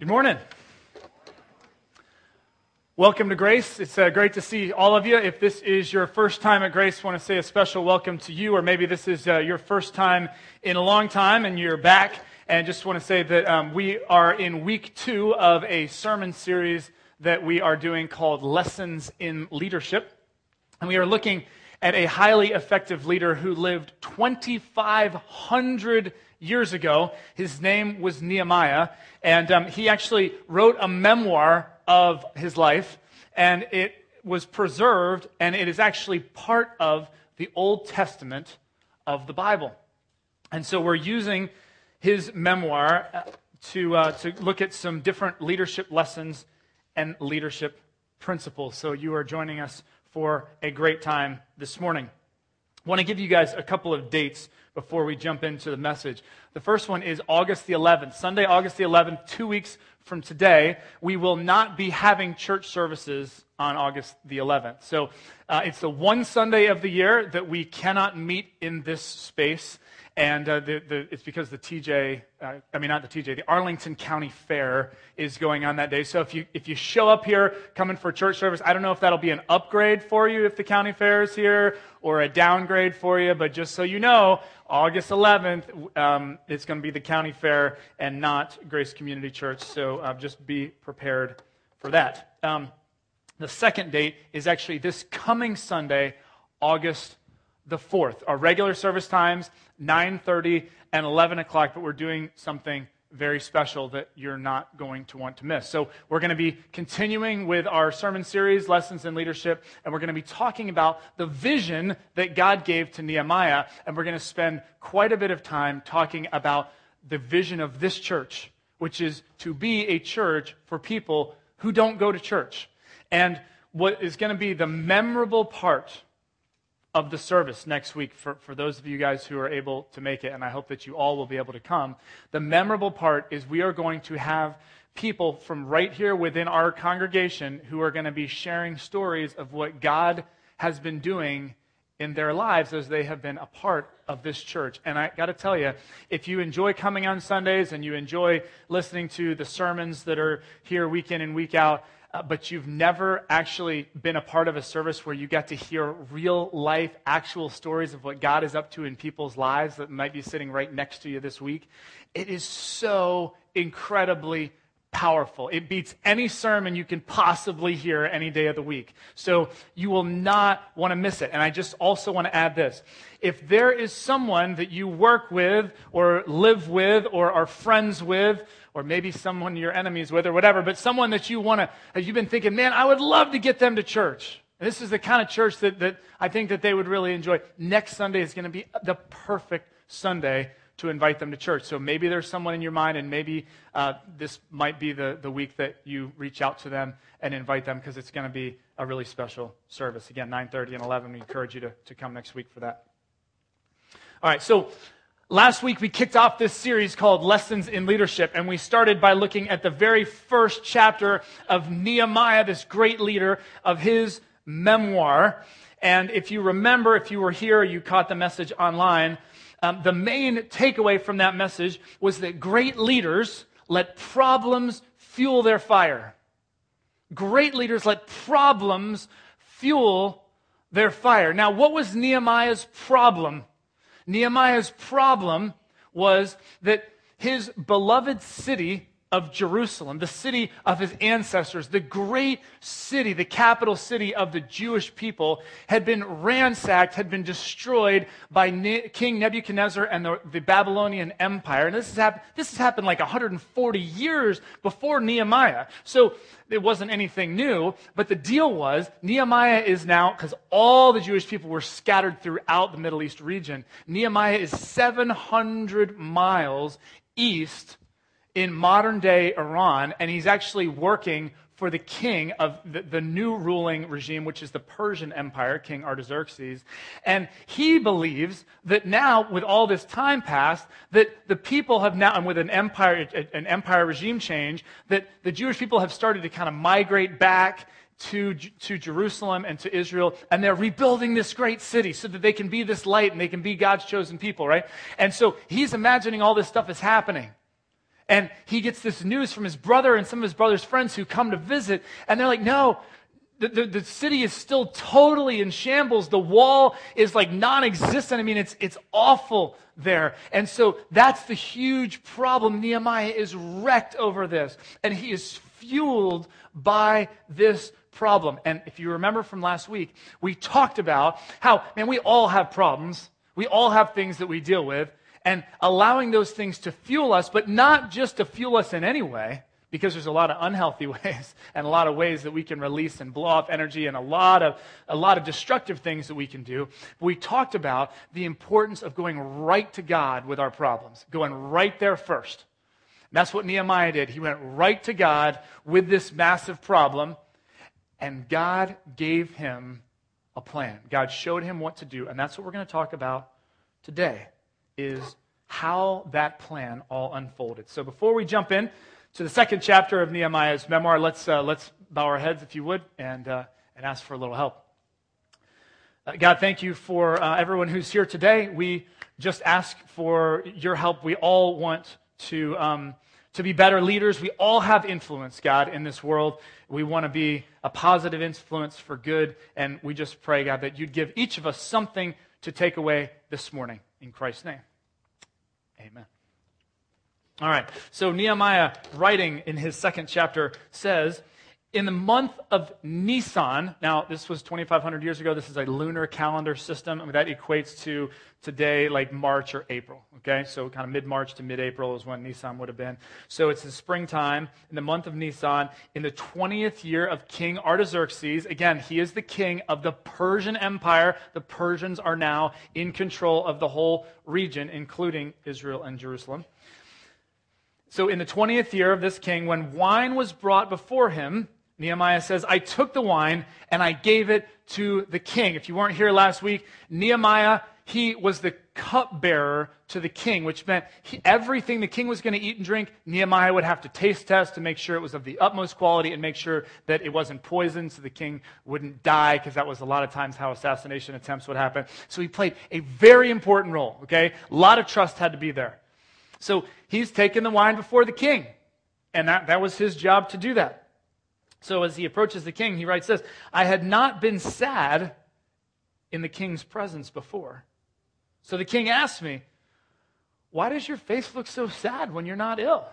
Good morning. Welcome to Grace. It's uh, great to see all of you. If this is your first time at Grace, I want to say a special welcome to you, or maybe this is uh, your first time in a long time and you're back. And just want to say that um, we are in week two of a sermon series that we are doing called Lessons in Leadership. And we are looking at a highly effective leader who lived 2,500 years ago. His name was Nehemiah, and um, he actually wrote a memoir of his life, and it was preserved, and it is actually part of the Old Testament of the Bible. And so we're using his memoir uh, to, uh, to look at some different leadership lessons and leadership principles. So you are joining us for a great time this morning. I want to give you guys a couple of dates before we jump into the message. The first one is August the 11th, Sunday, August the 11th, two weeks from today. We will not be having church services on August the 11th. So uh, it's the one Sunday of the year that we cannot meet in this space. And uh, the, the, it's because the TJ, uh, I mean, not the TJ, the Arlington County Fair is going on that day. So if you, if you show up here coming for church service, I don't know if that'll be an upgrade for you if the county fair is here or a downgrade for you, but just so you know, August 11th, um, it's going to be the county fair and not Grace Community Church. So uh, just be prepared for that. Um, the second date is actually this coming Sunday, August the 4th. Our regular service times, 9.30 and 11 o'clock, but we're doing something very special that you're not going to want to miss. So, we're going to be continuing with our sermon series, Lessons in Leadership, and we're going to be talking about the vision that God gave to Nehemiah. And we're going to spend quite a bit of time talking about the vision of this church, which is to be a church for people who don't go to church. And what is going to be the memorable part of the service next week for, for those of you guys who are able to make it, and I hope that you all will be able to come. The memorable part is we are going to have people from right here within our congregation who are going to be sharing stories of what God has been doing in their lives as they have been a part of this church. And I got to tell you, if you enjoy coming on Sundays and you enjoy listening to the sermons that are here week in and week out, uh, but you've never actually been a part of a service where you get to hear real life, actual stories of what God is up to in people's lives that might be sitting right next to you this week, it is so incredibly powerful. It beats any sermon you can possibly hear any day of the week. So you will not want to miss it. And I just also want to add this. If there is someone that you work with or live with or are friends with, or maybe someone you're enemies with or whatever, but someone that you want to, have you've been thinking, man, I would love to get them to church. And this is the kind of church that, that I think that they would really enjoy. Next Sunday is going to be the perfect Sunday to invite them to church. So maybe there's someone in your mind, and maybe uh, this might be the, the week that you reach out to them and invite them because it's going to be a really special service. Again, 9.30 and 11. We encourage you to, to come next week for that. All right, so last week we kicked off this series called Lessons in Leadership, and we started by looking at the very first chapter of Nehemiah, this great leader, of his memoir. And if you remember, if you were here, you caught the message online, um, the main takeaway from that message was that great leaders let problems fuel their fire. Great leaders let problems fuel their fire. Now, what was Nehemiah's problem? Nehemiah's problem was that his beloved city of Jerusalem, the city of his ancestors, the great city, the capital city of the Jewish people, had been ransacked, had been destroyed by King Nebuchadnezzar and the, the, Babylonian Empire. And this has, this has happened like 140 years before Nehemiah. So it wasn't anything new, but the deal was Nehemiah is now, because all the Jewish people were scattered throughout the Middle East region, Nehemiah is 700 miles east in modern day Iran, and he's actually working for the king of the, the, new ruling regime, which is the Persian Empire, King Artaxerxes. And he believes that now, with all this time passed, that the people have now, and with an empire, an empire regime change, that the Jewish people have started to kind of migrate back to, to Jerusalem and to Israel, and they're rebuilding this great city so that they can be this light and they can be God's chosen people, right? And so he's imagining all this stuff is happening. And he gets this news from his brother and some of his brother's friends who come to visit. And they're like, no, the, the, the, city is still totally in shambles. The wall is like non existent. I mean, it's, it's awful there. And so that's the huge problem. Nehemiah is wrecked over this. And he is fueled by this problem. And if you remember from last week, we talked about how, man, we all have problems. We all have things that we deal with. And allowing those things to fuel us, but not just to fuel us in any way, because there's a lot of unhealthy ways and a lot of ways that we can release and blow off energy and a lot of a lot of destructive things that we can do. We talked about the importance of going right to God with our problems, going right there first. And that's what Nehemiah did. He went right to God with this massive problem, and God gave him a plan. God showed him what to do, and that's what we're going to talk about today is how that plan all unfolded. So before we jump in, to the second chapter of Nehemiah's memoir. Let's, uh, let's bow our heads, if you would, and, uh, and ask for a little help. Uh, God, thank you for uh, everyone who's here today. We just ask for your help. We all want to, um, to be better leaders. We all have influence, God, in this world. We want to be a positive influence for good. And we just pray, God, that you'd give each of us something to take away this morning. In Christ's name, amen. All right. So Nehemiah, writing in his second chapter, says, in the month of Nisan, now this was 2,500 years ago. This is a lunar calendar system. I mean, that equates to today, like March or April. Okay, so kind of mid March to mid April is when Nisan would have been. So it's the springtime in the month of Nisan in the 20th year of King Artaxerxes. Again, he is the king of the Persian Empire. The Persians are now in control of the whole region, including Israel and Jerusalem. So, in the 20th year of this king, when wine was brought before him, Nehemiah says, I took the wine and I gave it to the king. If you weren't here last week, Nehemiah, he was the cupbearer to the king, which meant he, everything the king was going to eat and drink, Nehemiah would have to taste test to make sure it was of the utmost quality and make sure that it wasn't poisoned so the king wouldn't die, because that was a lot of times how assassination attempts would happen. So he played a very important role, okay? A lot of trust had to be there. So he's taken the wine before the king. And that, that was his job to do that. So as he approaches the king, he writes this I had not been sad in the king's presence before. So the king asked me, Why does your face look so sad when you're not ill?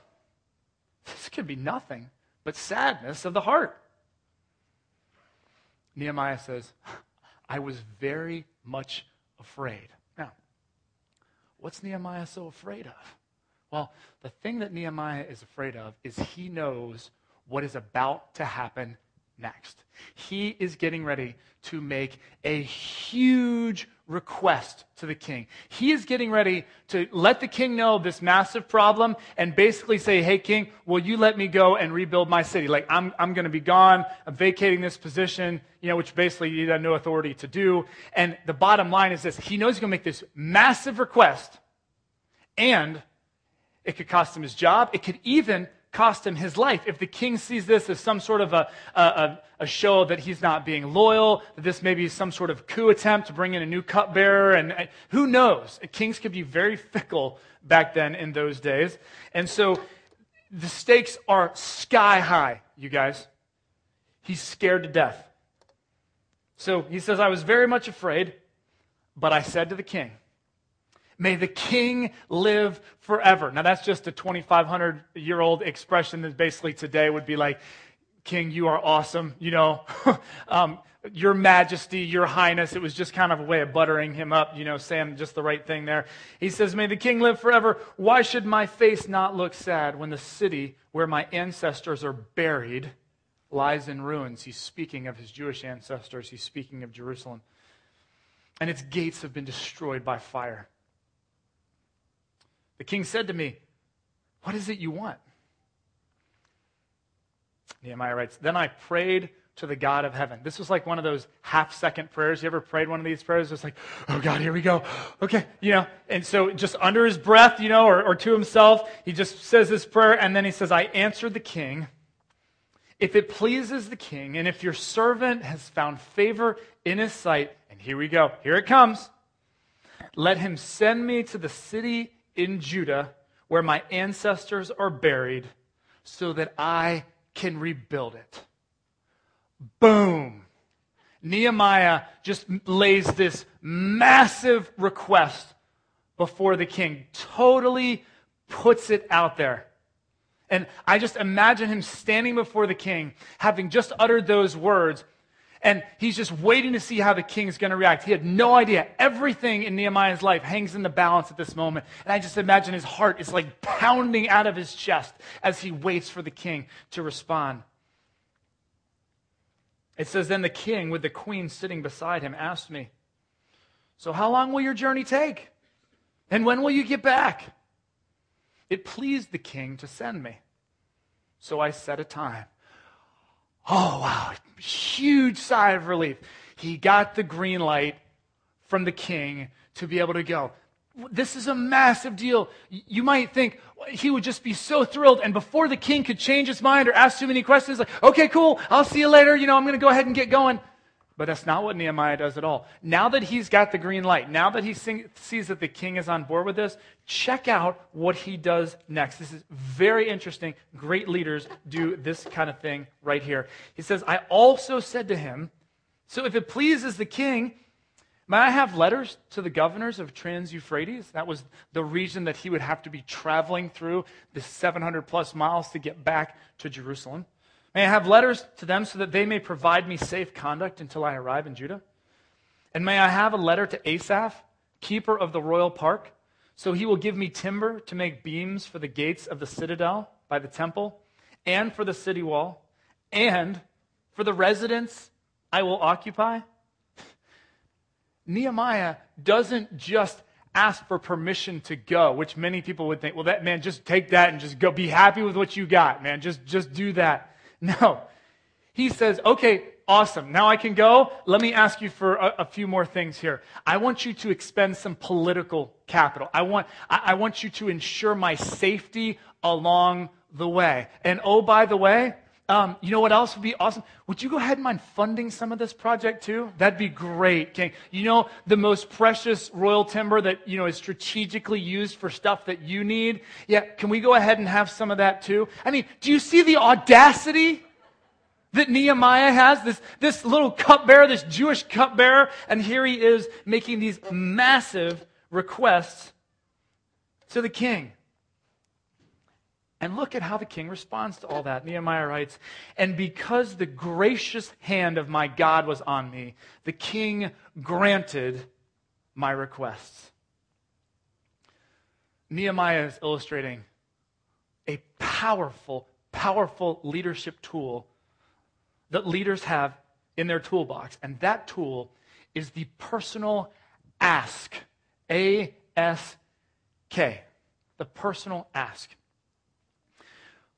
This could be nothing but sadness of the heart. Nehemiah says, I was very much afraid. Now, what's Nehemiah so afraid of? Well, the thing that Nehemiah is afraid of is he knows what is about to happen next. He is getting ready to make a huge request to the king. He is getting ready to let the king know this massive problem and basically say, Hey, king, will you let me go and rebuild my city? Like, I'm, I'm going to be gone. I'm vacating this position, you know, which basically you have no authority to do. And the bottom line is this he knows he's going to make this massive request and it could cost him his job. It could even cost him his life. If the king sees this as some sort of a, a, a, show that he's not being loyal, that this may be some sort of coup attempt to bring in a new cupbearer, and, and who knows? Kings could be very fickle back then in those days. And so the stakes are sky high, you guys. He's scared to death. So he says, I was very much afraid, but I said to the king, May the king live forever. Now, that's just a 2,500 year old expression that basically today would be like, King, you are awesome. You know, um, your majesty, your highness. It was just kind of a way of buttering him up, you know, saying just the right thing there. He says, May the king live forever. Why should my face not look sad when the city where my ancestors are buried lies in ruins? He's speaking of his Jewish ancestors, he's speaking of Jerusalem. And its gates have been destroyed by fire. The king said to me, What is it you want? Nehemiah writes, Then I prayed to the God of heaven. This was like one of those half second prayers. You ever prayed one of these prayers? It's like, oh God, here we go. Okay, you know, and so just under his breath, you know, or, or to himself, he just says this prayer, and then he says, I answered the king. If it pleases the king, and if your servant has found favor in his sight, and here we go, here it comes, let him send me to the city in Judah where my ancestors are buried so that I can rebuild it. Boom. Nehemiah just lays this massive request before the king, totally puts it out there. And I just imagine him standing before the king, having just uttered those words, and he's just waiting to see how the king is going to react. He had no idea. Everything in Nehemiah's life hangs in the balance at this moment. And I just imagine his heart is like pounding out of his chest as he waits for the king to respond. It says, Then the king, with the queen sitting beside him, asked me, So how long will your journey take? And when will you get back? It pleased the king to send me. So I set a time. Oh, wow. Huge sigh of relief. He got the green light from the king to be able to go. This is a massive deal. You might think he would just be so thrilled. And before the king could change his mind or ask too many questions, like, okay, cool, I'll see you later. You know, I'm going to go ahead and get going. But that's not what Nehemiah does at all. Now that he's got the green light, now that he sing, sees that the king is on board with this, check out what he does next. This is very interesting. Great leaders do this kind of thing right here. He says, I also said to him, So if it pleases the king, may I have letters to the governors of Trans Euphrates? That was the region that he would have to be traveling through the 700 plus miles to get back to Jerusalem. May I have letters to them so that they may provide me safe conduct until I arrive in Judah? And may I have a letter to Asaph, keeper of the royal park, so he will give me timber to make beams for the gates of the citadel by the temple, and for the city wall, and for the residence I will occupy? Nehemiah doesn't just ask for permission to go, which many people would think, well, that man, just take that and just go. Be happy with what you got, man. Just, just do that. No. He says, okay, awesome. Now I can go. Let me ask you for a, a, few more things here. I want you to expend some political capital. I want, I, I want you to ensure my safety along the way. And oh, by the way, um, you know what else would be awesome? Would you go ahead and mind funding some of this project too? That'd be great, King. You know the most precious royal timber that you know is strategically used for stuff that you need. Yeah, can we go ahead and have some of that too? I mean, do you see the audacity that Nehemiah has? This this little cupbearer, this Jewish cupbearer, and here he is making these massive requests to the king. And look at how the king responds to all that. Nehemiah writes, And because the gracious hand of my God was on me, the king granted my requests. Nehemiah is illustrating a powerful, powerful leadership tool that leaders have in their toolbox. And that tool is the personal ask. A S K. The personal ask.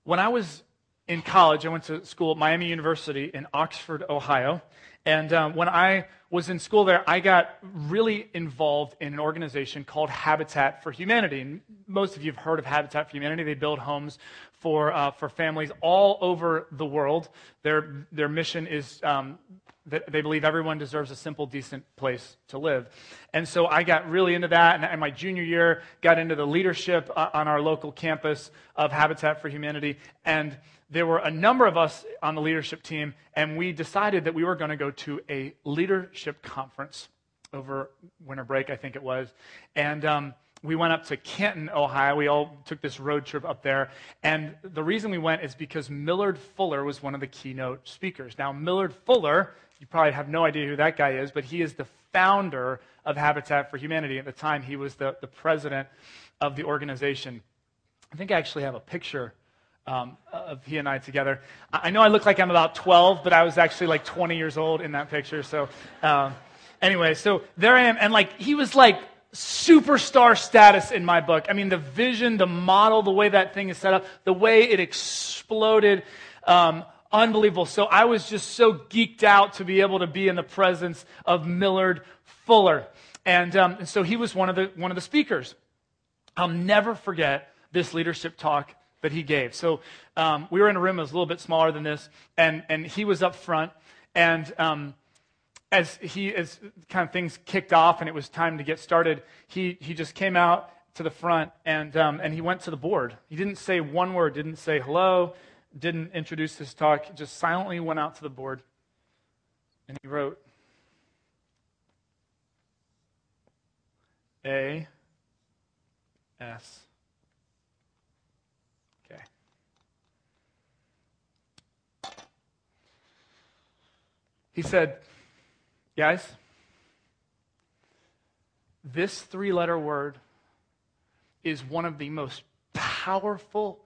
When I was in college, I went to school at Miami University in Oxford, Ohio. And um, when I was in school there, I got really involved in an organization called Habitat for Humanity. And most of you have heard of Habitat for Humanity. They build homes for, uh, for families all over the world. Their, their mission is um, they believe everyone deserves a simple, decent place to live. And so I got really into that. And in my junior year, got into the leadership uh, on our local campus of Habitat for Humanity. And there were a number of us on the leadership team, and we decided that we were going to go to a leadership conference over winter break, I think it was. And um, we went up to Canton, Ohio. We all took this road trip up there. And the reason we went is because Millard Fuller was one of the keynote speakers. Now, Millard Fuller you probably have no idea who that guy is, but he is the founder of Habitat for Humanity. At the time, he was the, the president of the organization. I think I actually have a picture um, of he and I together. I know I look like I'm about 12, but I was actually like 20 years old in that picture. So, um, anyway, so there I am. And like, he was like superstar status in my book. I mean, the vision, the model, the way that thing is set up, the way it exploded. Um, unbelievable. So I was just so geeked out to be able to be in the presence of Millard Fuller. And, um, and so he was one of, the, one of the speakers. I'll never forget this leadership talk that he gave. So um, we were in a room that was a little bit smaller than this, and, and he was up front. And um, as he as kind of things kicked off and it was time to get started, he, he just came out to the front and, um, and he went to the board. He didn't say one word, didn't say hello, didn't introduce his talk, just silently went out to the board and he wrote A S. Okay. He said, Guys, this three letter word is one of the most powerful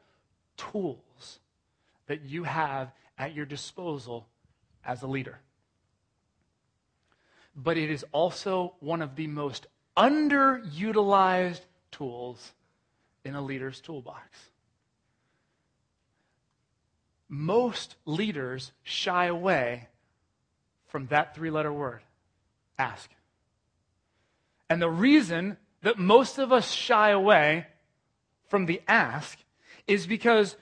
tools that you have at your disposal as a leader. But it is also one of the most underutilized tools in a leader's toolbox. Most leaders shy away from that three letter word ask. And the reason that most of us shy away from the ask is because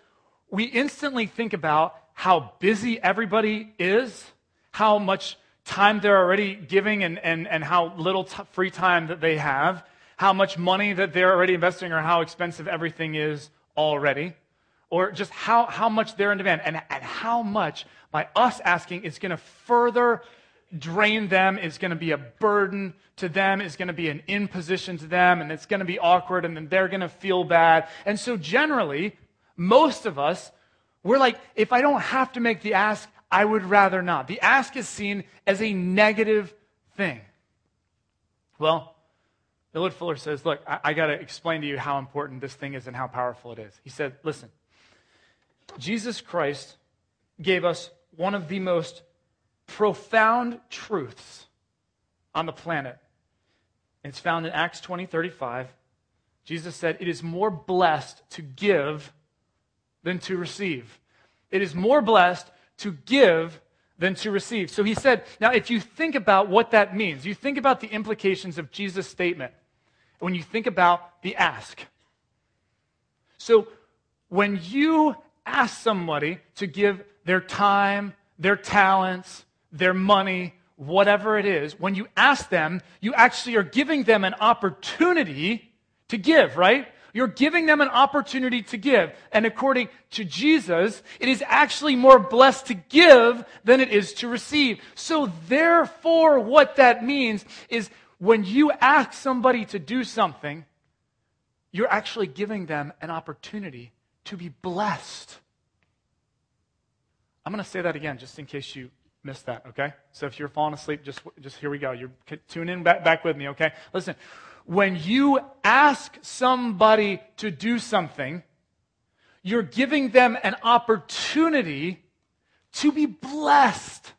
we instantly think about how busy everybody is, how much time they're already giving, and, and, and how little t- free time that they have, how much money that they're already investing, or how expensive everything is already, or just how, how much they're in demand, and, and how much by us asking is going to further drain them, is going to be a burden to them, is going to be an imposition to them, and it's going to be awkward, and then they're going to feel bad. And so, generally, most of us, we're like, if I don't have to make the ask, I would rather not. The ask is seen as a negative thing. Well, Millard Fuller says, Look, I, I got to explain to you how important this thing is and how powerful it is. He said, Listen, Jesus Christ gave us one of the most profound truths on the planet. It's found in Acts 20 35. Jesus said, It is more blessed to give than to receive. It is more blessed to give than to receive. So he said, Now, if you think about what that means, you think about the implications of Jesus' statement when you think about the ask. So when you ask somebody to give their time, their talents, their money, whatever it is, when you ask them, you actually are giving them an opportunity to give, right? You're giving them an opportunity to give. And according to Jesus, it is actually more blessed to give than it is to receive. So therefore, what that means is when you ask somebody to do something, you're actually giving them an opportunity to be blessed. I'm going to say that again just in case you missed that, okay? So if you're falling asleep, just, just here we go. You're tune in back, back with me, okay? Listen, when you ask somebody to do something, you're giving them an opportunity to be blessed.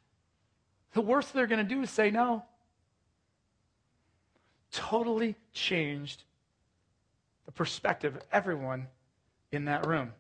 The worst they're going to do is say no. Totally changed the perspective of everyone in that room.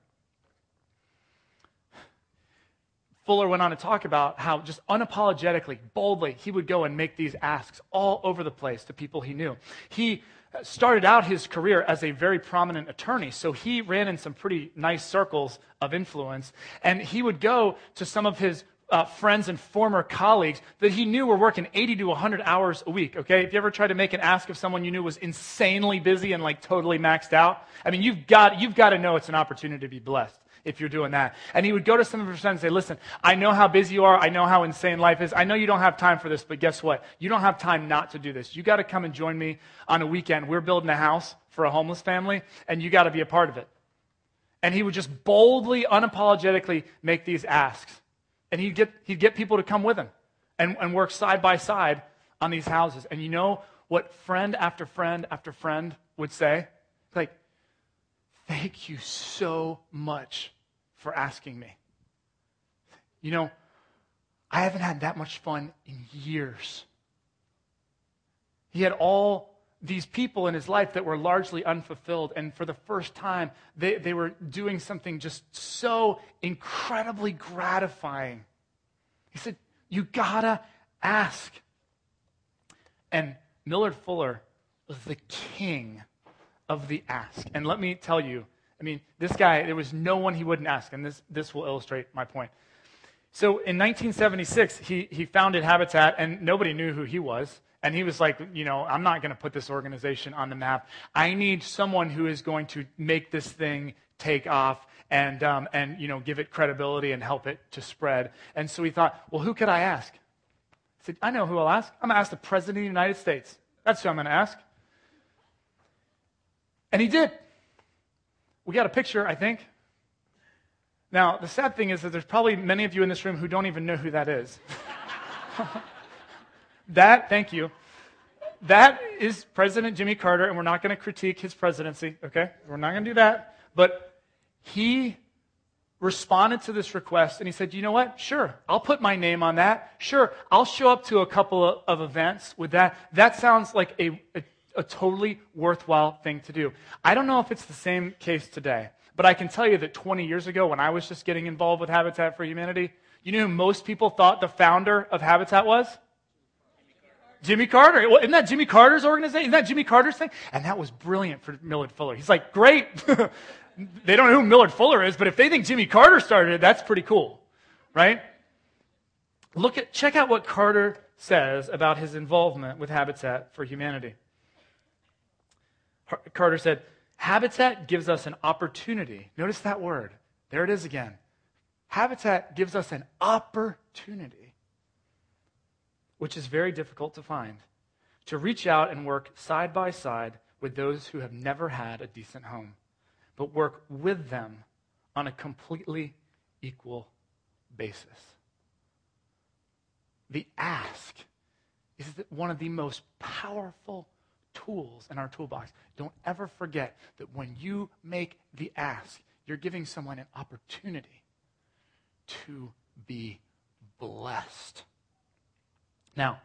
Fuller went on to talk about how just unapologetically, boldly, he would go and make these asks all over the place to people he knew. He started out his career as a very prominent attorney, so he ran in some pretty nice circles of influence. And he would go to some of his uh, friends and former colleagues that he knew were working 80 to 100 hours a week, okay? If you ever tried to make an ask of someone you knew was insanely busy and like totally maxed out, I mean, you've got, you've got to know it's an opportunity to be blessed if you're doing that. And he would go to some of his friends and say, Listen, I know how busy you are. I know how insane life is. I know you don't have time for this, but guess what? You don't have time not to do this. You got to come and join me on a weekend. We're building a house for a homeless family, and you got to be a part of it. And he would just boldly, unapologetically make these asks. And he'd get, he'd get people to come with him and, and work side by side on these houses. And you know what friend after friend after friend would say? Like, thank you so much for asking me. You know, I haven't had that much fun in years. He had all these people in his life that were largely unfulfilled, and for the first time, they, they were doing something just so incredibly gratifying. He said, You gotta ask. And Millard Fuller was the king of the ask. And let me tell you, I mean, this guy, there was no one he wouldn't ask, and this, this will illustrate my point. So in 1976, he, he founded Habitat, and nobody knew who he was. And he was like, you know, I'm not going to put this organization on the map. I need someone who is going to make this thing take off and, um, and you know, give it credibility and help it to spread. And so he thought, well, who could I ask? I said, I know who I'll ask. I'm going to ask the President of the United States. That's who I'm going to ask. And he did. We got a picture, I think. Now, the sad thing is that there's probably many of you in this room who don't even know who that is. that, thank you. That is President Jimmy Carter, and we're not going to critique his presidency, okay? We're not going to do that. But he responded to this request and he said, You know what? Sure, I'll put my name on that. Sure, I'll show up to a couple of, events with that. That sounds like a, a, a totally worthwhile thing to do. I don't know if it's the same case today. But I can tell you that 20 years ago, when I was just getting involved with Habitat for Humanity, you know who most people thought the founder of Habitat was? Jimmy Carter. Well, isn't that Jimmy Carter's organization? Isn't that Jimmy Carter's thing? And that was brilliant for Millard Fuller. He's like, great. they don't know who Millard Fuller is, but if they think Jimmy Carter started it, that's pretty cool, right? Look at, check out what Carter says about his involvement with Habitat for Humanity. Carter said, Habitat gives us an opportunity. Notice that word. There it is again. Habitat gives us an opportunity, which is very difficult to find, to reach out and work side by side with those who have never had a decent home, but work with them on a completely equal basis. The ask is one of the most powerful tools in our toolbox. Don't ever forget that when you make the ask, you're giving someone an opportunity to be blessed. Now,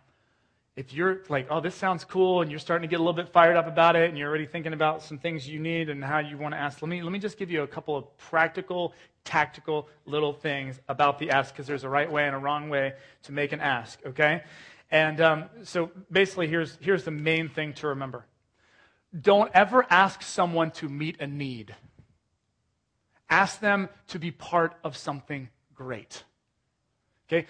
if you're like, oh, this sounds cool, and you're starting to get a little bit fired up about it, and you're already thinking about some things you need and how you want to ask, let me, let me just give you a couple of practical, tactical little things about the ask, because there's a right way and a wrong way to make an ask, okay? And um, so basically, here's, here's the main thing to remember don't ever ask someone to meet a need, ask them to be part of something great. Okay?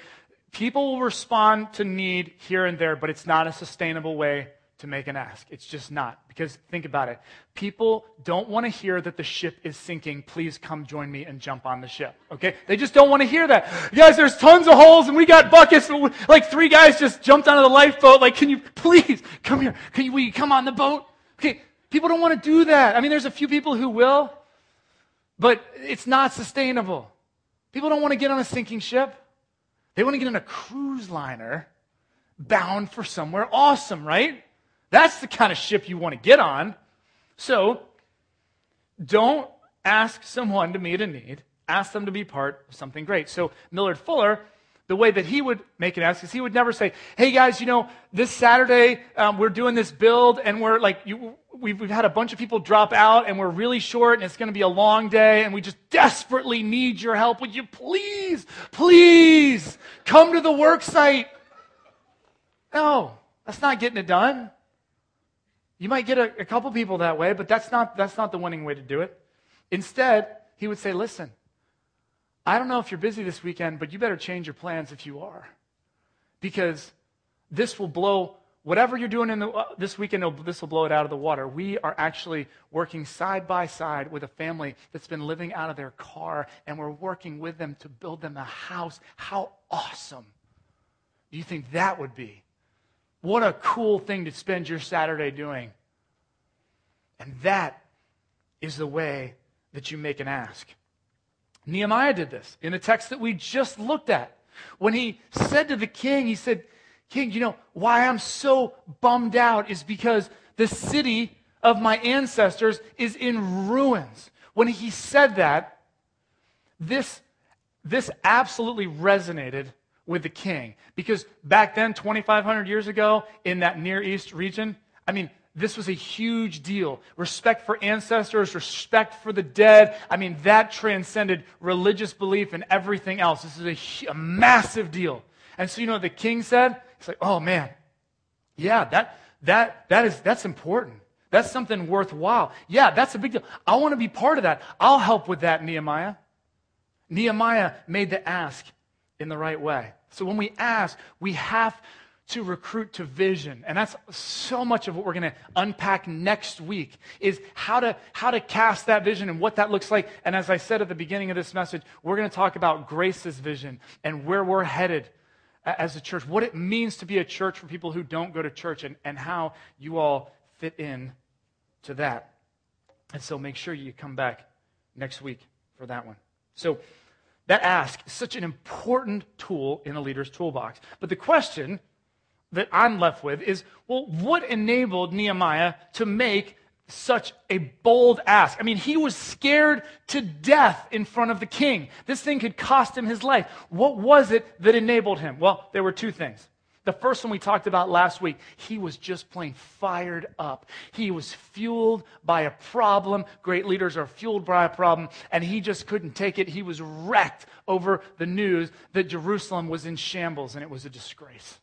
People will respond to need here and there, but it's not a sustainable way to make an ask. It's just not. Because think about it. People don't want to hear that the ship is sinking. Please come join me and jump on the ship. Okay? They just don't want to hear that. Guys, there's tons of holes and we got buckets. Like three guys just jumped onto the lifeboat. Like, can you please come here? Can you, will you come on the boat? Okay. People don't want to do that. I mean, there's a few people who will, but it's not sustainable. People don't want to get on a sinking ship. They want to get on a cruise liner bound for somewhere awesome, right? That's the kind of ship you want to get on. So, don't ask someone to meet a need. Ask them to be part of something great. So, Millard Fuller, the way that he would make an ask is he would never say, Hey guys, you know, this Saturday um, we're doing this build and we're like, you, we've, we've had a bunch of people drop out and we're really short and it's going to be a long day and we just desperately need your help. Would you please, please come to the work site? No, that's not getting it done. You might get a, a couple people that way, but that's not, that's not the winning way to do it. Instead, he would say, listen, I don't know if you're busy this weekend, but you better change your plans if you are. Because this will blow, whatever you're doing in the, uh, this weekend, this will blow it out of the water. We are actually working side by side with a family that's been living out of their car, and we're working with them to build them a house. How awesome do you think that would be? What a cool thing to spend your Saturday doing. And that is the way that you make an ask. Nehemiah did this in the text that we just looked at. When he said to the king, he said, King, you know, why I'm so bummed out is because the city of my ancestors is in ruins. When he said that, this, this absolutely resonated with the king. Because back then, 2,500 years ago, in that Near East region, I mean, this was a huge deal. Respect for ancestors, respect for the dead. I mean, that transcended religious belief and everything else. This is a, a massive deal. And so, you know the king said? He's like, oh man, yeah, that, that, that is, that's important. That's something worthwhile. Yeah, that's a big deal. I want to be part of that. I'll help with that, Nehemiah. Nehemiah made the ask in the right way. So when we ask, we have to recruit to vision. And that's so much of what we're going to unpack next week is how to, how to cast that vision and what that looks like. And as I said at the beginning of this message, we're going to talk about Grace's vision and where we're headed as a church, what it means to be a church for people who don't go to church and, and how you all fit in to that. And so make sure you come back next week for that one. So that ask is such an important tool in a leader's toolbox. But the question that I'm left with is well, what enabled Nehemiah to make such a bold ask? I mean, he was scared to death in front of the king. This thing could cost him his life. What was it that enabled him? Well, there were two things. The first one we talked about last week, he was just plain fired up. He was fueled by a problem. Great leaders are fueled by a problem, and he just couldn't take it. He was wrecked over the news that Jerusalem was in shambles and it was a disgrace.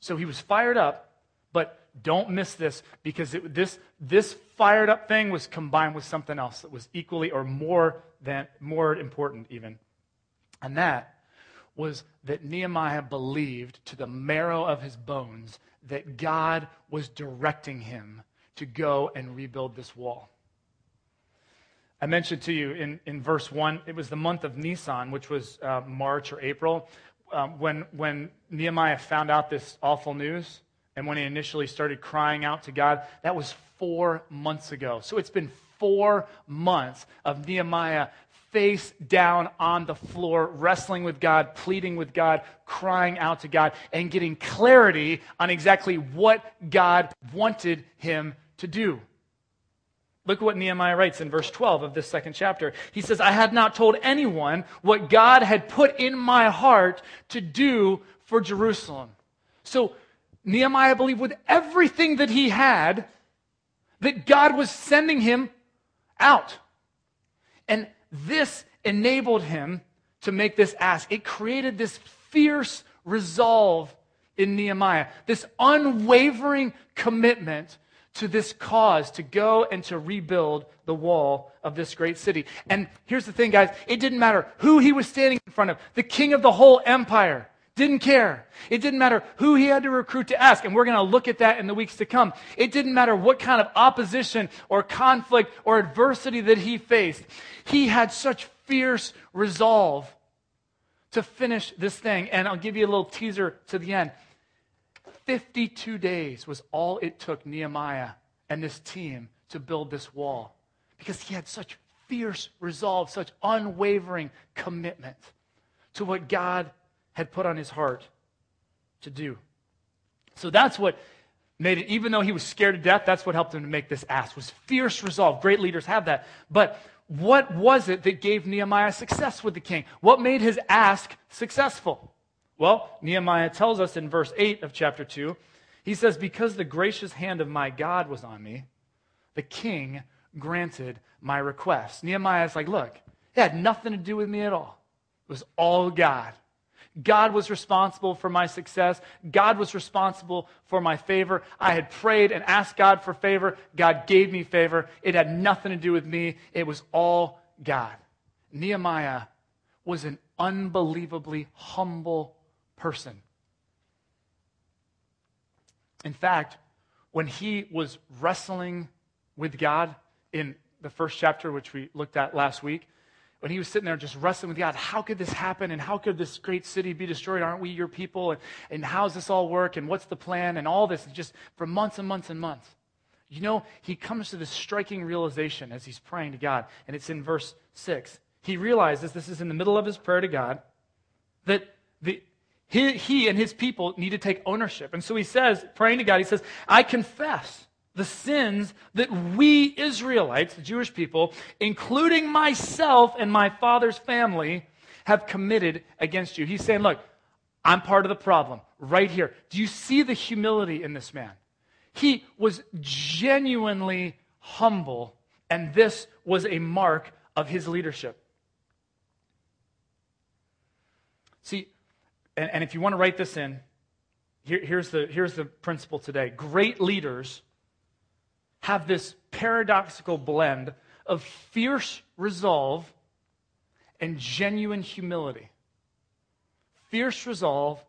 So he was fired up, but don't miss this because it, this, this fired up thing was combined with something else that was equally or more than more important even. And that was that Nehemiah believed to the marrow of his bones that God was directing him to go and rebuild this wall. I mentioned to you in, in verse 1, it was the month of Nisan, which was uh, March or April um, when, when Nehemiah found out this awful news and when he initially started crying out to God, that was four months ago. So it's been four months of Nehemiah face down on the floor, wrestling with God, pleading with God, crying out to God, and getting clarity on exactly what God wanted him to do. Look what Nehemiah writes in verse 12 of this second chapter. He says, I had not told anyone what God had put in my heart to do for Jerusalem. So Nehemiah believed with everything that he had that God was sending him out. And this enabled him to make this ask. It created this fierce resolve in Nehemiah, this unwavering commitment to this cause to go and to rebuild the wall of this great city. And here's the thing, guys it didn't matter who he was standing in front of, the king of the whole empire. Didn't care. It didn't matter who he had to recruit to ask, and we're going to look at that in the weeks to come. It didn't matter what kind of opposition or conflict or adversity that he faced. He had such fierce resolve to finish this thing. And I'll give you a little teaser to the end. 52 days was all it took Nehemiah and this team to build this wall because he had such fierce resolve, such unwavering commitment to what God had put on his heart to do. So that's what made it, even though he was scared to death, that's what helped him to make this ask, was fierce resolve. Great leaders have that. But what was it that gave Nehemiah success with the king? What made his ask successful? Well, Nehemiah tells us in verse 8 of chapter 2, he says, Because the gracious hand of my God was on me, the king granted my request. Nehemiah is like, Look, it had nothing to do with me at all. It was all God. God was responsible for my success. God was responsible for my favor. I had prayed and asked God for favor. God gave me favor. It had nothing to do with me. It was all God. Nehemiah was an unbelievably humble person. In fact, when he was wrestling with God in the first chapter, which we looked at last week, when he was sitting there just wrestling with God, how could this happen? And how could this great city be destroyed? Aren't we your people? And, and how's this all work? And what's the plan? And all this, just for months and months and months. You know, he comes to this striking realization as he's praying to God, and it's in verse 6. He realizes, this is in the middle of his prayer to God, that the, he, he and his people need to take ownership. And so he says, praying to God, he says, I confess the sins that we Israelites, the Jewish people, including myself and my father's family, have committed against you. He's saying, Look, I'm part of the problem right here. Do you see the humility in this man? He was genuinely humble, and this was a mark of his leadership. See, and, and if you want to write this in, here, here's, the, here's the principle today. Great leaders have this paradoxical blend of fierce resolve and genuine humility. fierce resolve,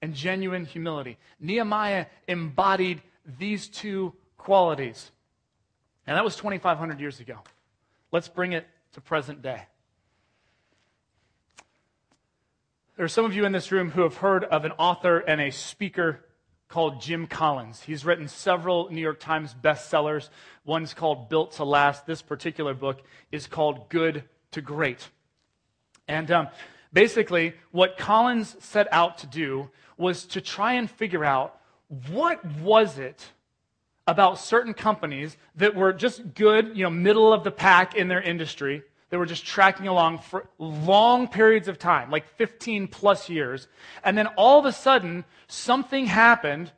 and genuine humility. Nehemiah embodied these two qualities. And that was 2,500 years ago. Let's bring it to present day. There are some of you in this room who have heard of an author and a speaker called Jim Collins. He's written several New York Times bestsellers. One's called Built to Last. This particular book is called Good to Great. And um, basically, what Collins set out to do was to try and figure out what was it about certain companies that were just good, you know, middle of the pack in their industry, that were just tracking along for long periods of time, like 15 plus years. And then all of a sudden, something happened,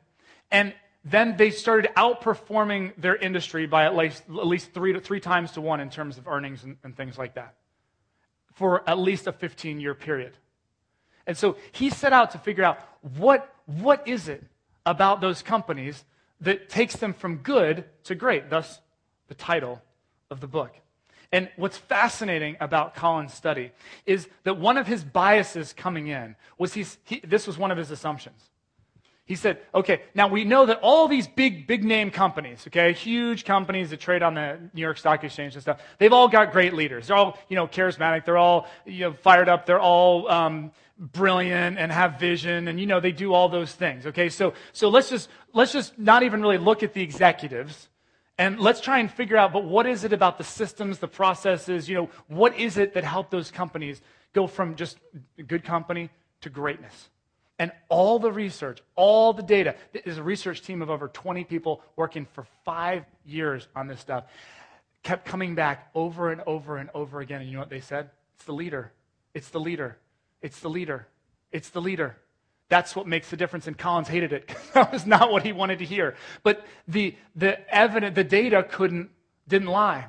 and then they started outperforming their industry by at least, at least three, to, three times to one in terms of earnings and, and things like that for at least a 15 year period. And so he set out to figure out what, what is it about those companies that takes them from good to great, thus the title of the book. And what's fascinating about Collins' study is that one of his biases coming in was he's, he, this was one of his assumptions. He said, okay, now we know that all these big, big name companies, okay, huge companies that trade on the New York Stock Exchange and stuff, they've all got great leaders. They're all, you know, charismatic. They're all, you know, fired up. They're all um, brilliant and have vision and, you know, they do all those things, okay? So, so let's just, let's just not even really look at the executives and let's try and figure out, but what is it about the systems, the processes, you know, what is it that helped those companies go from just good company to greatness? And all the research, all the data, there's a research team of over 20 people working for five years on this stuff, kept coming back over and over and over again. And you know what they said? It's the leader. It's the leader. It's the leader. It's the leader. That's what makes the difference. And Collins hated it. that was not what he wanted to hear. But the, the evidence, the data couldn't, didn't lie.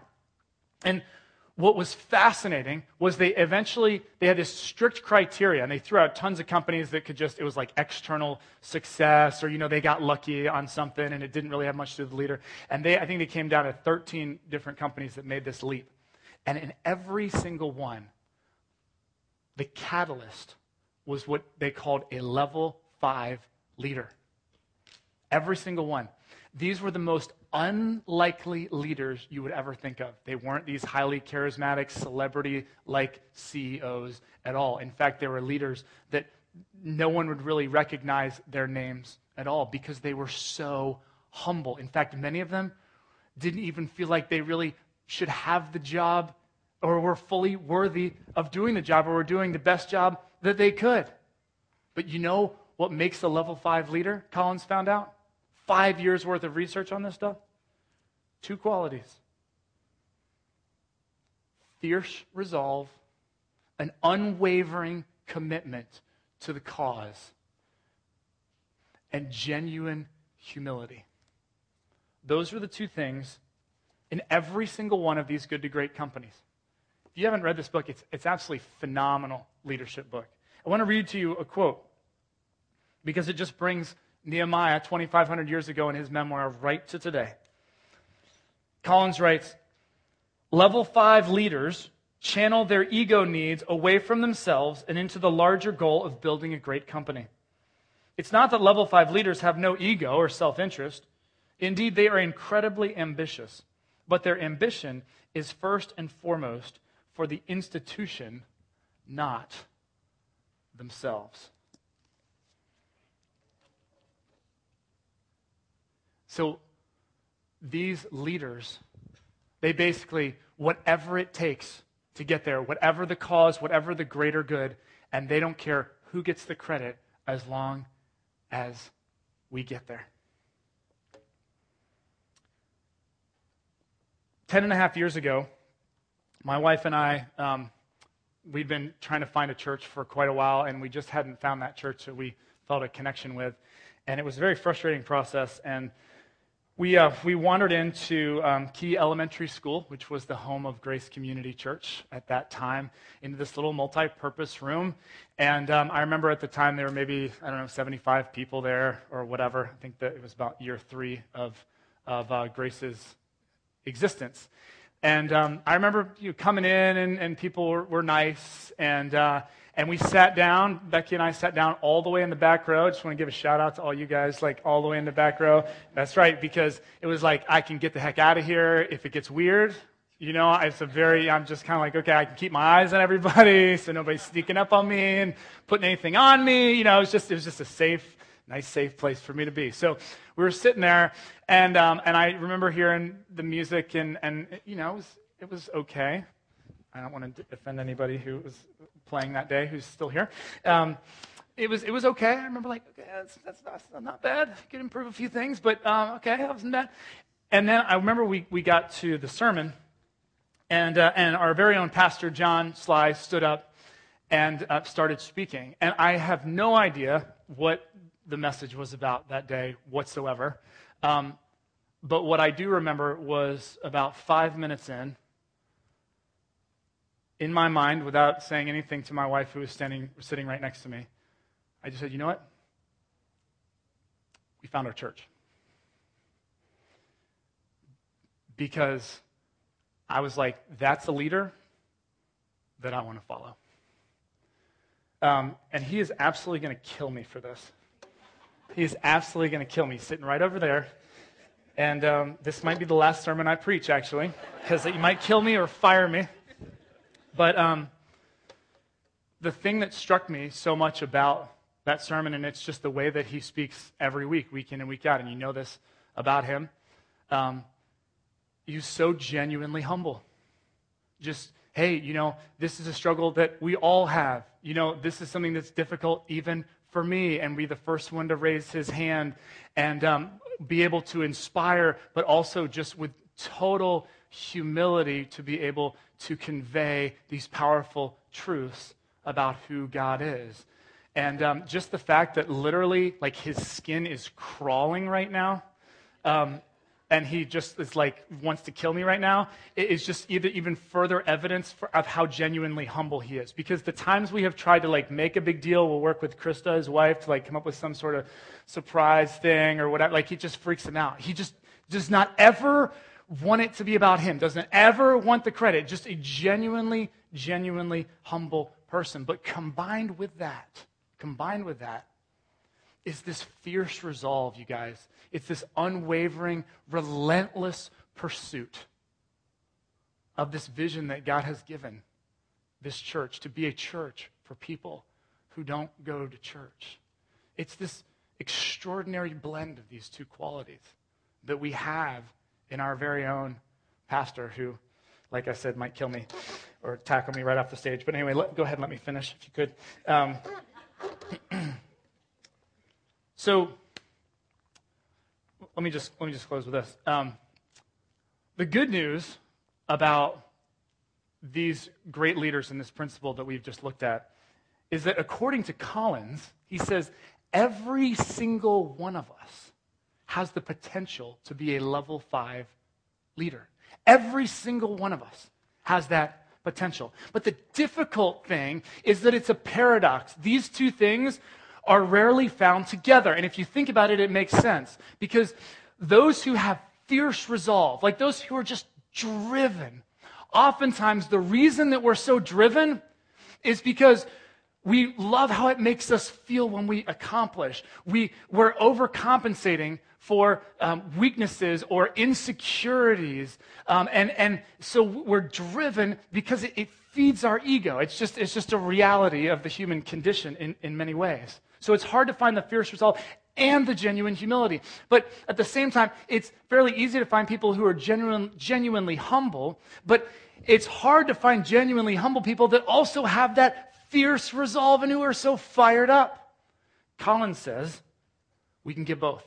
And what was fascinating was they eventually they had this strict criteria and they threw out tons of companies that could just it was like external success or you know they got lucky on something and it didn't really have much to do with the leader and they i think they came down to 13 different companies that made this leap and in every single one the catalyst was what they called a level 5 leader every single one these were the most unlikely leaders you would ever think of. They weren't these highly charismatic, celebrity like CEOs at all. In fact, they were leaders that no one would really recognize their names at all because they were so humble. In fact, many of them didn't even feel like they really should have the job or were fully worthy of doing the job or were doing the best job that they could. But you know what makes a level five leader? Collins found out five years worth of research on this stuff? Two qualities fierce resolve, an unwavering commitment to the cause, and genuine humility. Those are the two things in every single one of these good to great companies. If you haven't read this book, it's, it's absolutely phenomenal leadership book. I want to read to you a quote because it just brings Nehemiah 2,500 years ago in his memoir, right to today. Collins writes Level five leaders channel their ego needs away from themselves and into the larger goal of building a great company. It's not that level five leaders have no ego or self interest. Indeed, they are incredibly ambitious. But their ambition is first and foremost for the institution, not themselves. So these leaders, they basically, whatever it takes to get there, whatever the cause, whatever the greater good, and they don't care who gets the credit as long as we get there. Ten and a half years ago, my wife and I, um, we'd been trying to find a church for quite a while, and we just hadn't found that church that we felt a connection with. And it was a very frustrating process. And we, uh, we wandered into um, Key Elementary School, which was the home of Grace Community Church at that time, into this little multi purpose room. And um, I remember at the time there were maybe, I don't know, 75 people there or whatever. I think that it was about year three of, of uh, Grace's existence. And um, I remember you know, coming in, and, and people were, were nice. And, uh, and we sat down. Becky and I sat down all the way in the back row. Just want to give a shout out to all you guys, like all the way in the back row. That's right, because it was like I can get the heck out of here if it gets weird. You know, it's a very, I'm just kind of like, okay, I can keep my eyes on everybody so nobody's sneaking up on me and putting anything on me. You know, it was just, it was just a safe, nice, safe place for me to be. So we were sitting there, and, um, and I remember hearing the music, and, and you know, it was, it was okay. I don't want to offend anybody who was playing that day who's still here. Um, it was, it was okay. I remember, like, okay, that's, that's, not, not bad. Could improve a few things, but um, okay, that wasn't bad. And then I remember we, we got to the sermon and, uh, and our very own pastor, John Sly, stood up and uh, started speaking. And I have no idea what the message was about that day whatsoever. Um, but what I do remember was about five minutes in, in my mind, without saying anything to my wife who was standing, sitting right next to me, I just said, you know what? We found our church. Because I was like, that's a leader that I want to follow. Um, and he is absolutely going to kill me for this. He is absolutely going to kill me, sitting right over there. And um, this might be the last sermon I preach, actually, because he might kill me or fire me. But um, the thing that struck me so much about that sermon, and it's just the way that he speaks every week, week in and week out, and you know this about him, um, He's so genuinely humble. Just, hey, you know, this is a struggle that we all have. You know, this is something that's difficult even for me, and be the first one to raise his hand and um, be able to inspire, but also just with total humility to be able to convey these powerful truths about who God is. And um, just the fact that literally, like, his skin is crawling right now. Um, and he just is like wants to kill me right now it is just either even further evidence for, of how genuinely humble he is. Because the times we have tried to like make a big deal we'll work with krista his wife to like come up with some sort of surprise thing or whatever like he just freaks him out. He just does not ever want it to be about him doesn't ever want the credit. Just a genuinely genuinely humble person. But combined with that combined with that is this fierce resolve you guys it's this unwavering, relentless pursuit of this vision that God has given this church to be a church for people who don't go to church. It's this extraordinary blend of these two qualities that we have in our very own pastor who, like I said, might kill me or tackle me right off the stage. But anyway, let, go ahead and let me finish if you could. Um, so, let me just let me just close with this. Um, the good news about these great leaders and this principle that we've just looked at is that according to Collins, he says every single one of us has the potential to be a level five leader. Every single one of us has that potential. But the difficult thing is that it's a paradox. These two things are rarely found together. And if you think about it, it makes sense. Because those who have fierce resolve, like those who are just driven, oftentimes the reason that we're so driven is because we love how it makes us feel when we accomplish. We, we're overcompensating for um, weaknesses or insecurities. Um, and, and so we're driven because it, it feeds our ego. It's just, it's just a reality of the human condition in, in many ways. So it's hard to find the fierce resolve and the genuine humility. But at the same time, it's fairly easy to find people who are genuine, genuinely humble, but it's hard to find genuinely humble people that also have that fierce resolve and who are so fired up. Collins says we can get both.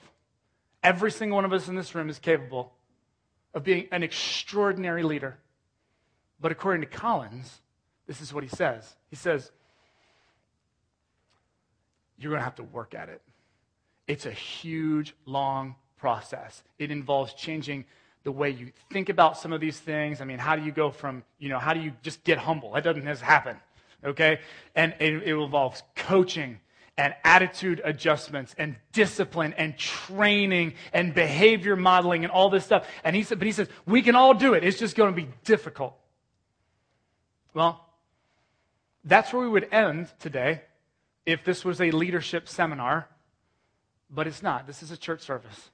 Every single one of us in this room is capable of being an extraordinary leader. But according to Collins, this is what he says. He says, you're going to have to work at it. It's a huge, long process. It involves changing the way you think about some of these things. I mean, how do you go from, you know, how do you just get humble? That doesn't just happen, okay? And it, it involves coaching and attitude adjustments and discipline and training and behavior modeling and all this stuff. And he said, but he says, we can all do it. It's just going to be difficult. Well, that's where we would end today if this was a leadership seminar, but it's not. This is a church service.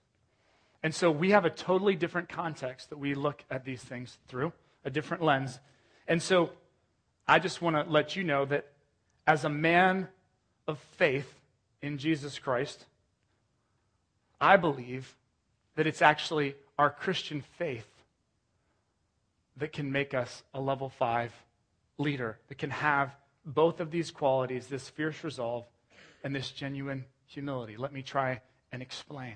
And so we have a totally different context that we look at these things through, a different lens. And so I just want to let you know that as a man of faith in Jesus Christ, I believe that it's actually our Christian faith that can make us a level five leader, that can have both of these qualities this fierce resolve and this genuine humility. Let me try and explain.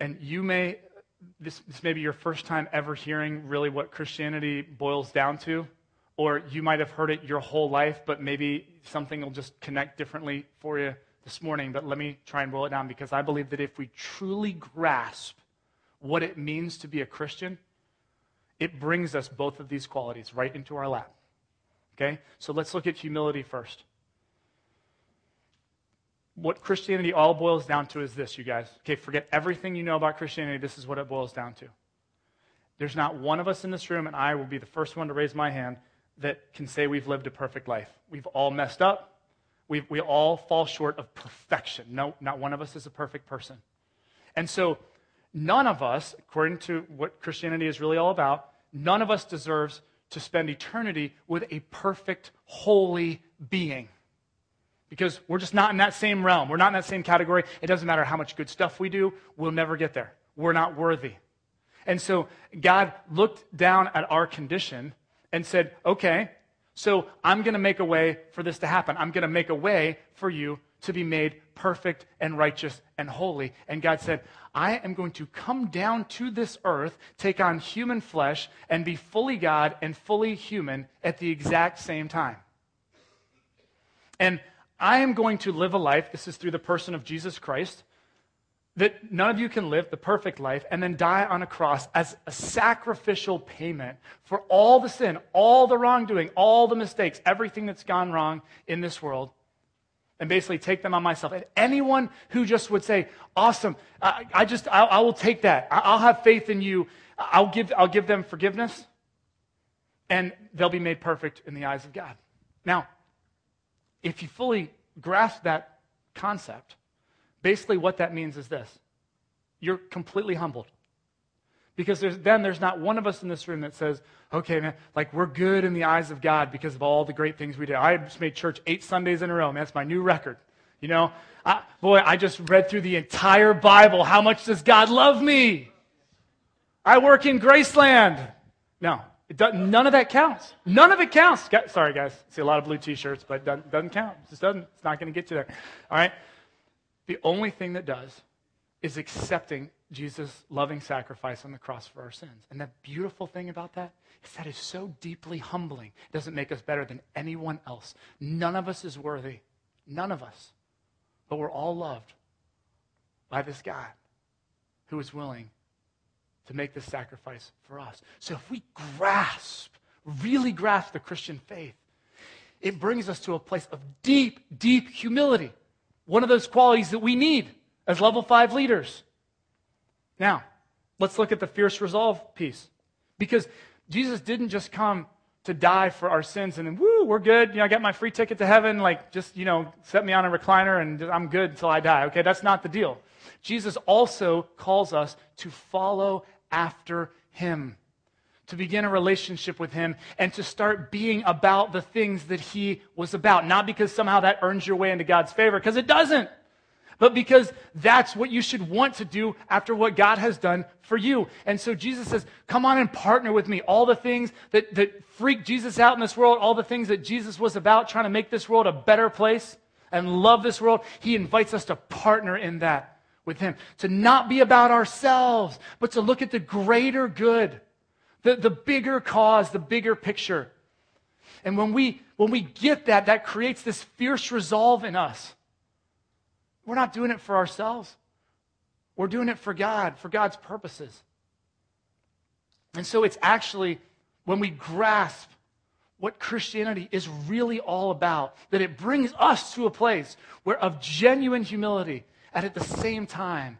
And you may, this, this may be your first time ever hearing really what Christianity boils down to, or you might have heard it your whole life, but maybe something will just connect differently for you this morning. But let me try and roll it down because I believe that if we truly grasp what it means to be a Christian, it brings us both of these qualities right into our lap. Okay? So let's look at humility first. What Christianity all boils down to is this, you guys. Okay, forget everything you know about Christianity. This is what it boils down to. There's not one of us in this room, and I will be the first one to raise my hand, that can say we've lived a perfect life. We've all messed up. we we all fall short of perfection. No, not one of us is a perfect person. And so, none of us, according to what Christianity is really all about, none of us deserves to spend eternity with a perfect, holy being. Because we're just not in that same realm. We're not in that same category. It doesn't matter how much good stuff we do, we'll never get there. We're not worthy. And so God looked down at our condition and said, okay, so I'm going to make a way for this to happen. I'm going to make a way for you to be made perfect and righteous and holy. And God said, I am going to come down to this earth, take on human flesh, and be fully God and fully human at the exact same time. And I am going to live a life, this is through the person of Jesus Christ, that none of you can live the perfect life and then die on a cross as a sacrificial payment for all the sin, all the wrongdoing, all the mistakes, everything that's gone wrong in this world and basically take them on myself. And anyone who just would say, awesome, I, I just, I, I, will take that. I, I'll have faith in you. I'll give, I'll give them forgiveness and they'll be made perfect in the eyes of God. Now, if you fully grasp that concept, basically what that means is this you're completely humbled. Because there's, then there's not one of us in this room that says, okay, man, like we're good in the eyes of God because of all the great things we did. I just made church eight Sundays in a row. Man, that's my new record. You know, I, boy, I just read through the entire Bible. How much does God love me? I work in Graceland. No, none of that counts. None of it counts. Sorry, guys. I see a lot of blue t-shirts, but it doesn't, doesn't count. It just doesn't. It's not going to get you there. All right? The only thing that does is accepting Jesus' loving sacrifice on the cross for our sins. And the beautiful thing about that is that is so deeply humbling. It doesn't make us better than anyone else. None of us is worthy. None of us. But we're all loved by this God who is willing to make this sacrifice for us. So if we grasp, really grasp the Christian faith, it brings us to a place of deep, deep humility. One of those qualities that we need as level five leaders. Now, let's look at the fierce resolve piece. Because Jesus didn't just come to die for our sins and then, woo, we're good. You know, I got my free ticket to heaven. Like, just, you know, set me on a recliner and I'm good until I die. Okay, that's not the deal. Jesus also calls us to follow after him, to begin a relationship with him, and to start being about the things that he was about. Not because somehow that earns your way into God's favor, because it doesn't but because that's what you should want to do after what God has done for you. And so Jesus says, Come on and partner with me. All the things that, that freak Jesus out in this world, all the things that Jesus was about, trying to make this world a better place and love this world, he invites us to partner in that with him. To not be about ourselves, but to look at the greater good, the, the bigger cause, the bigger picture. And when we, when we get that, that creates this fierce resolve in us we're not doing it for ourselves. We're doing it for God, for God's purposes. And so it's actually when we grasp what Christianity is really all about, that it brings us to a place where of genuine humility and at the same time,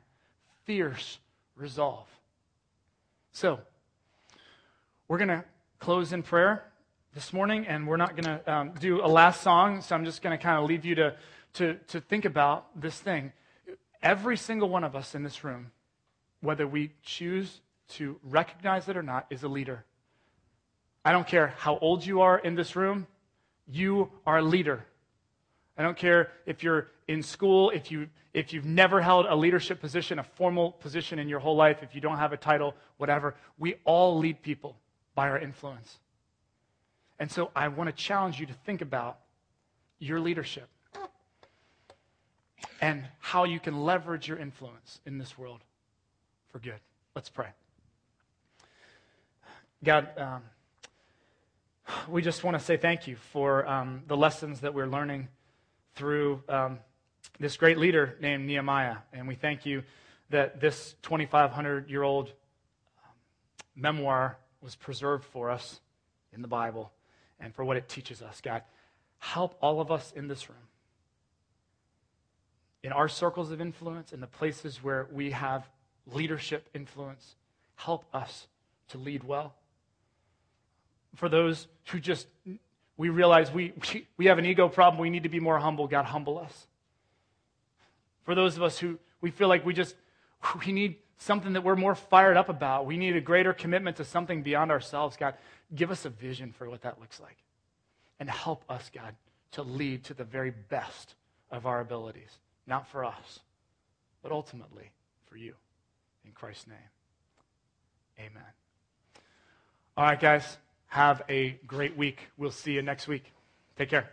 fierce resolve. So, we're going to close in prayer, this morning, and we're not going to um, do a last song, so I'm just going to kind of leave you to, to, to think about this thing. Every single one of us in this room, whether we choose to recognize it or not, is a leader. I don't care how old you are in this room, you are a leader. I don't care if you're in school, if, you, if you've never held a leadership position, a formal position in your whole life, if you don't have a title, whatever. We all lead people by our influence. And so I want to challenge you to think about your leadership and how you can leverage your influence in this world for good. Let's pray. God, um, we just want to say thank you for um, the lessons that we're learning through um, this great leader named Nehemiah. And we thank you that this 2,500 year old um, memoir was preserved for us in the Bible and for what it teaches us. God, help all of us in this room, in our circles of influence, in the places where we have leadership influence, help us to lead well. For those who just, we realize we, we, have an ego problem, we need to be more humble, God, humble us. For those of us who we feel like we just, we need something that we're more fired up about. We need a greater commitment to something beyond ourselves. God, give us a vision for what that looks like. And help us, God, to lead to the very best of our abilities. Not for us, but ultimately for you. In Christ's name, amen. All right, guys, have a great week. We'll see you next week. Take care.